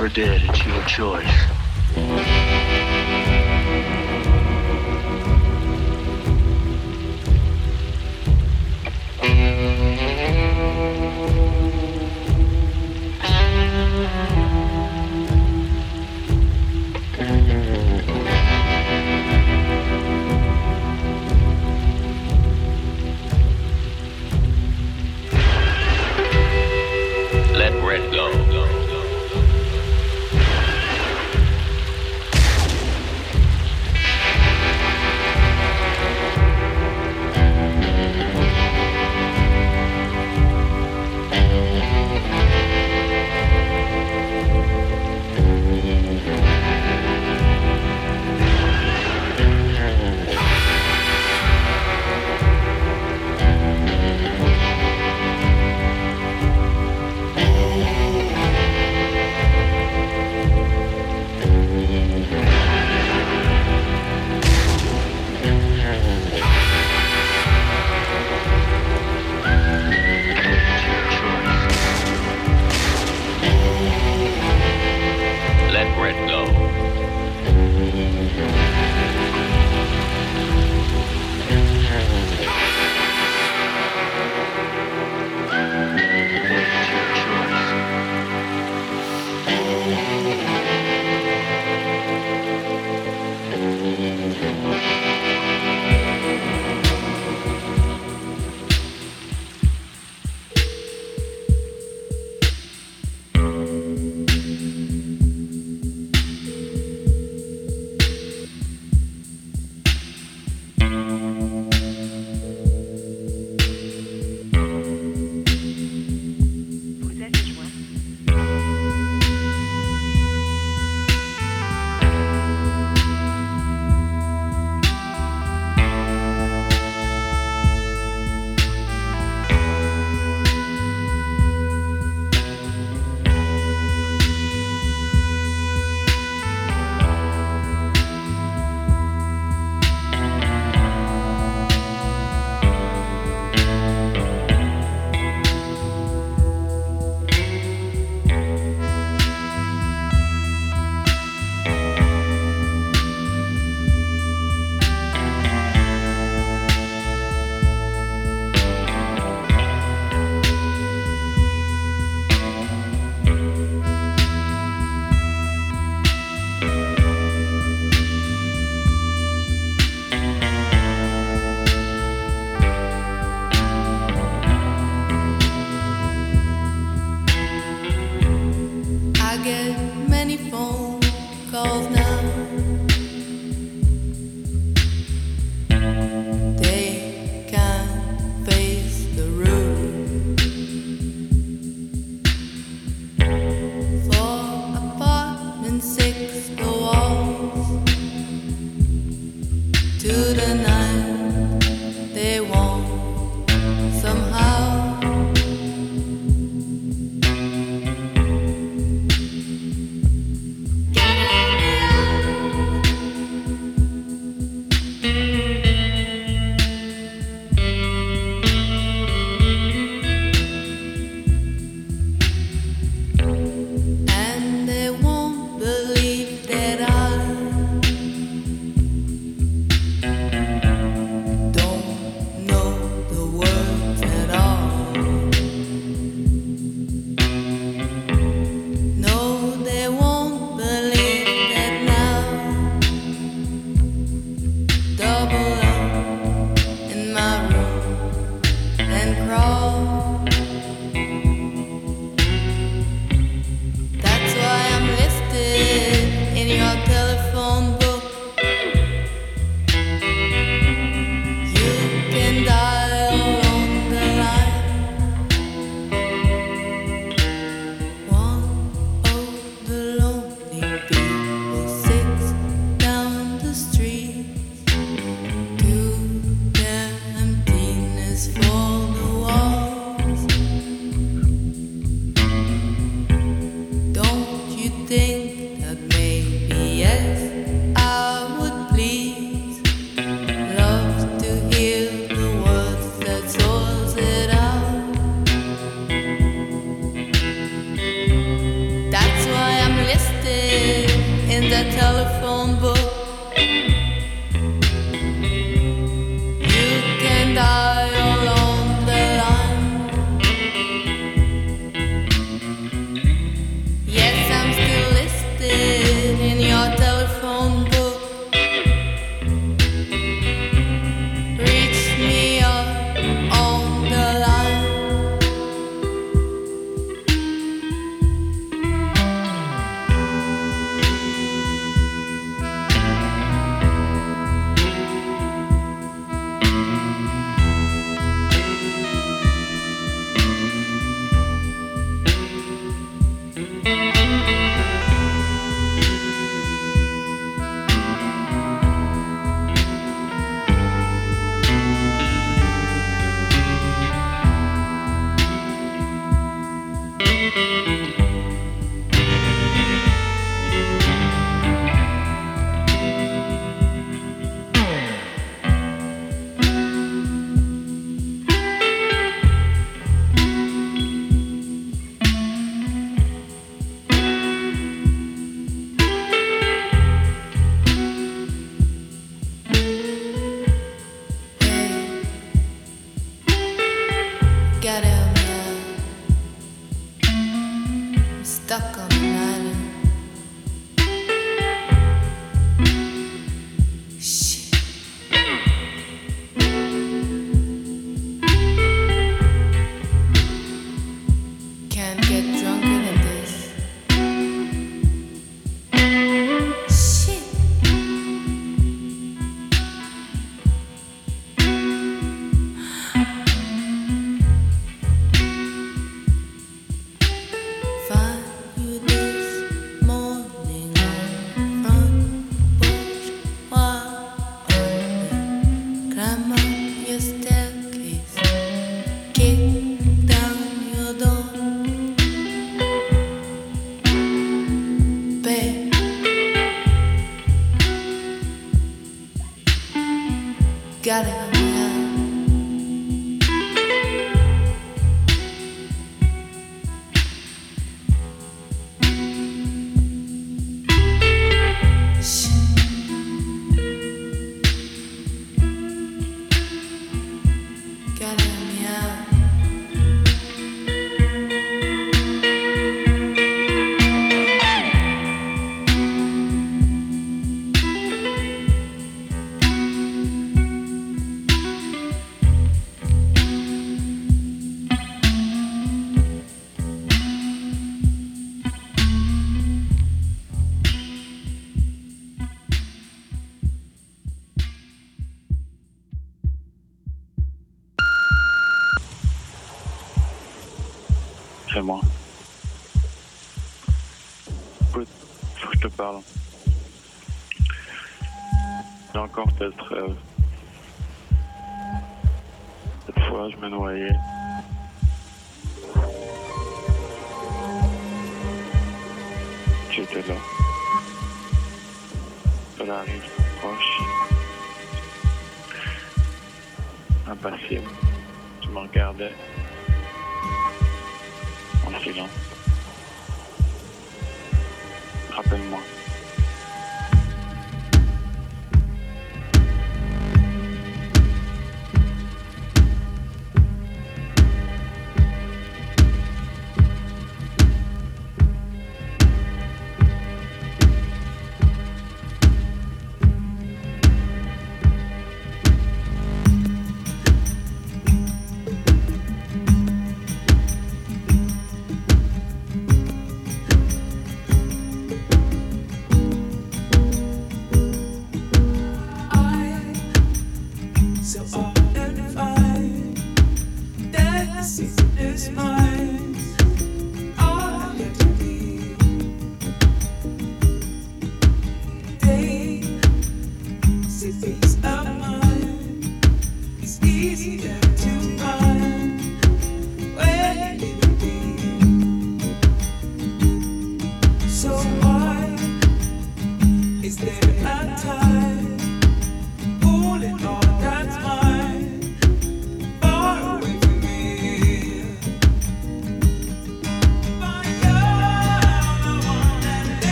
It's your choice.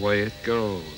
Way it goes.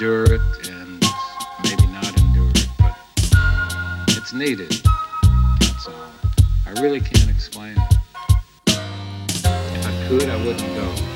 endure it and maybe not endure it, but it's needed. That's all. I really can't explain it. If I could, I wouldn't go.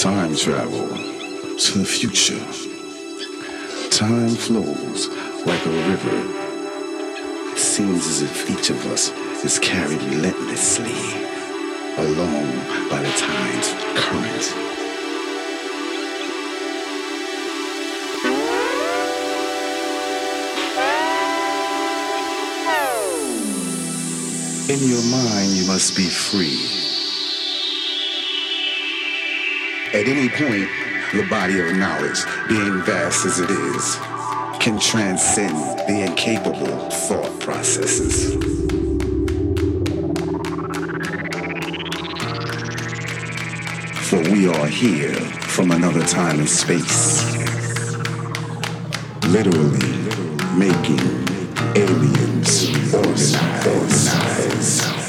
Time travel to the future. Time flows like a river. It seems as if each of us is carried relentlessly along by the tide's current. In your mind, you must be free at any point, the body of knowledge, being vast as it is, can transcend the incapable thought processes. For we are here from another time and space, literally making aliens organize. organize.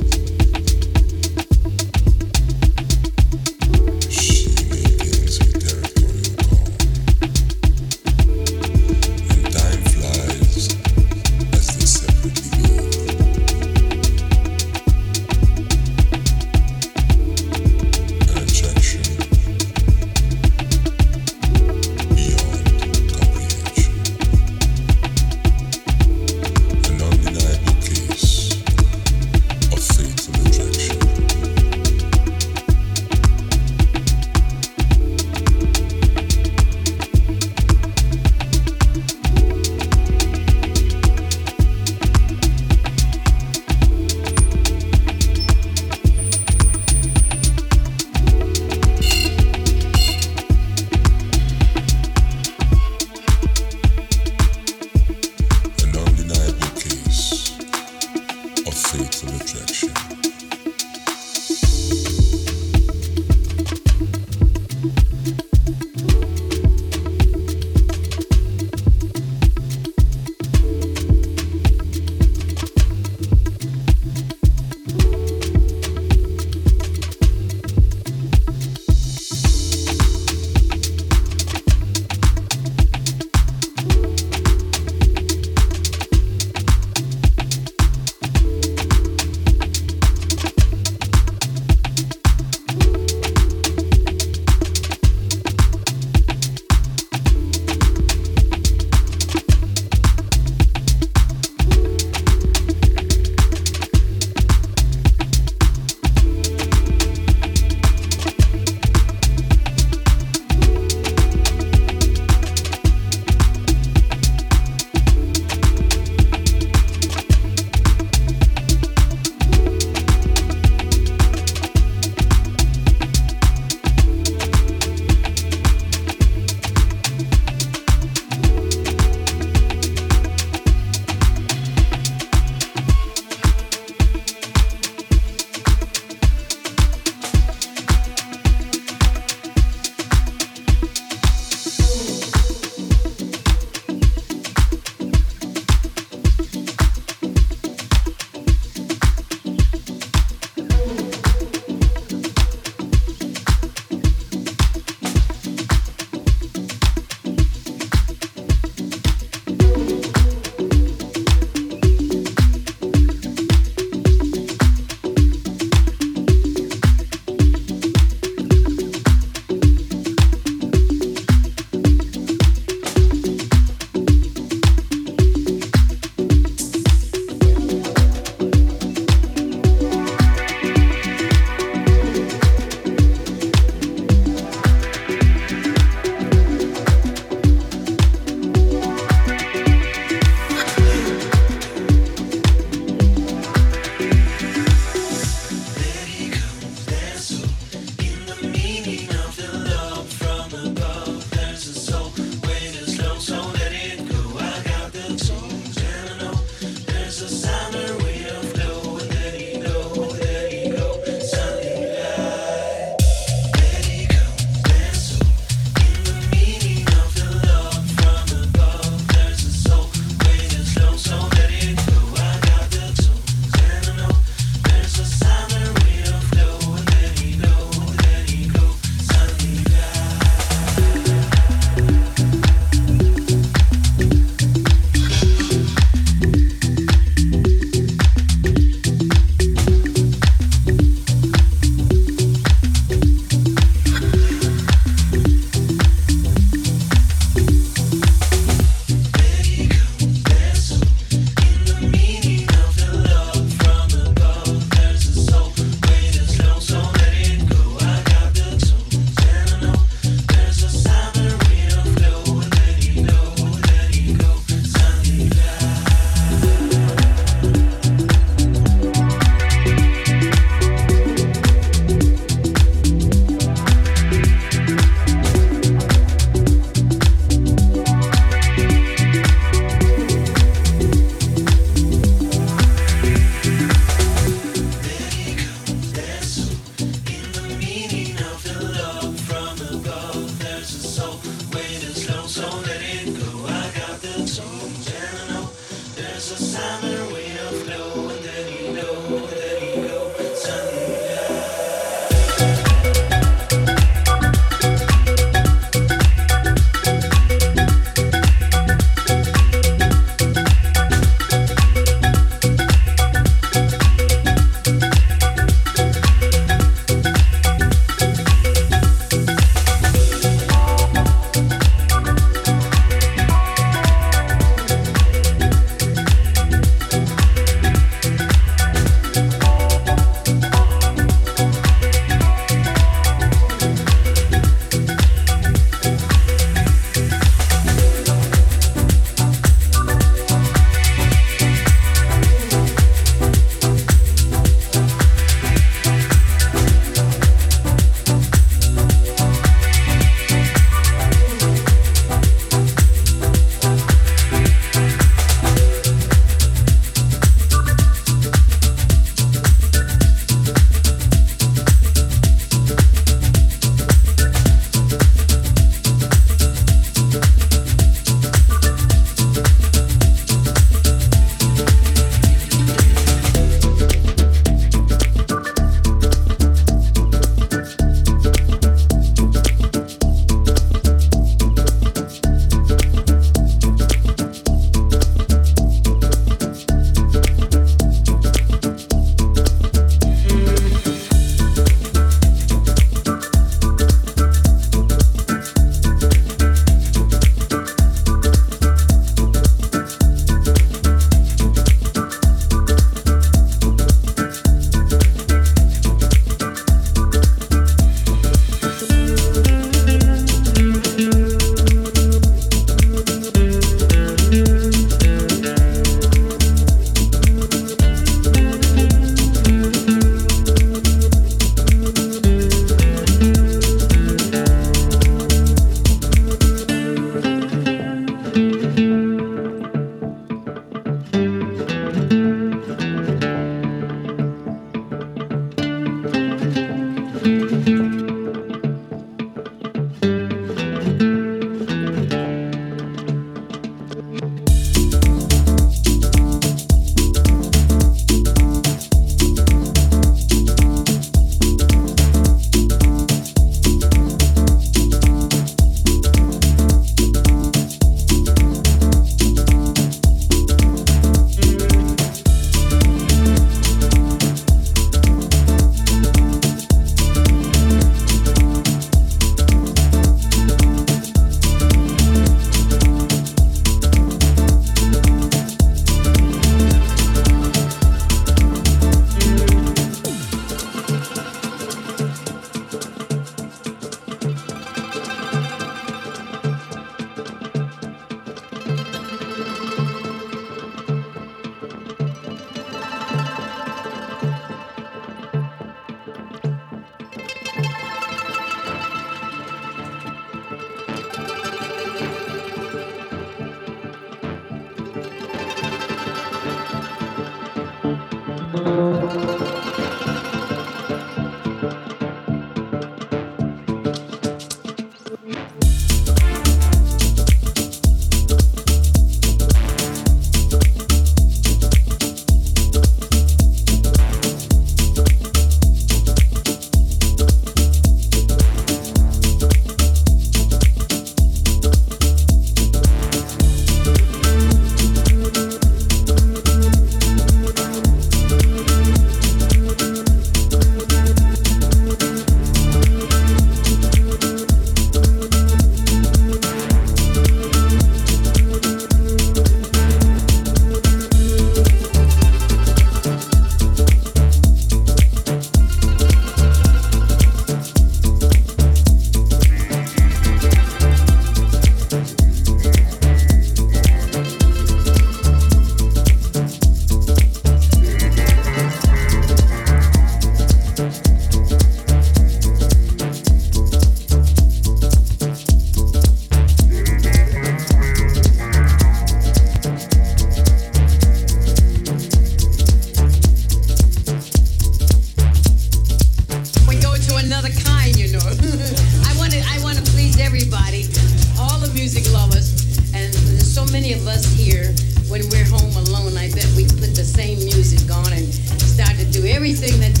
Everything that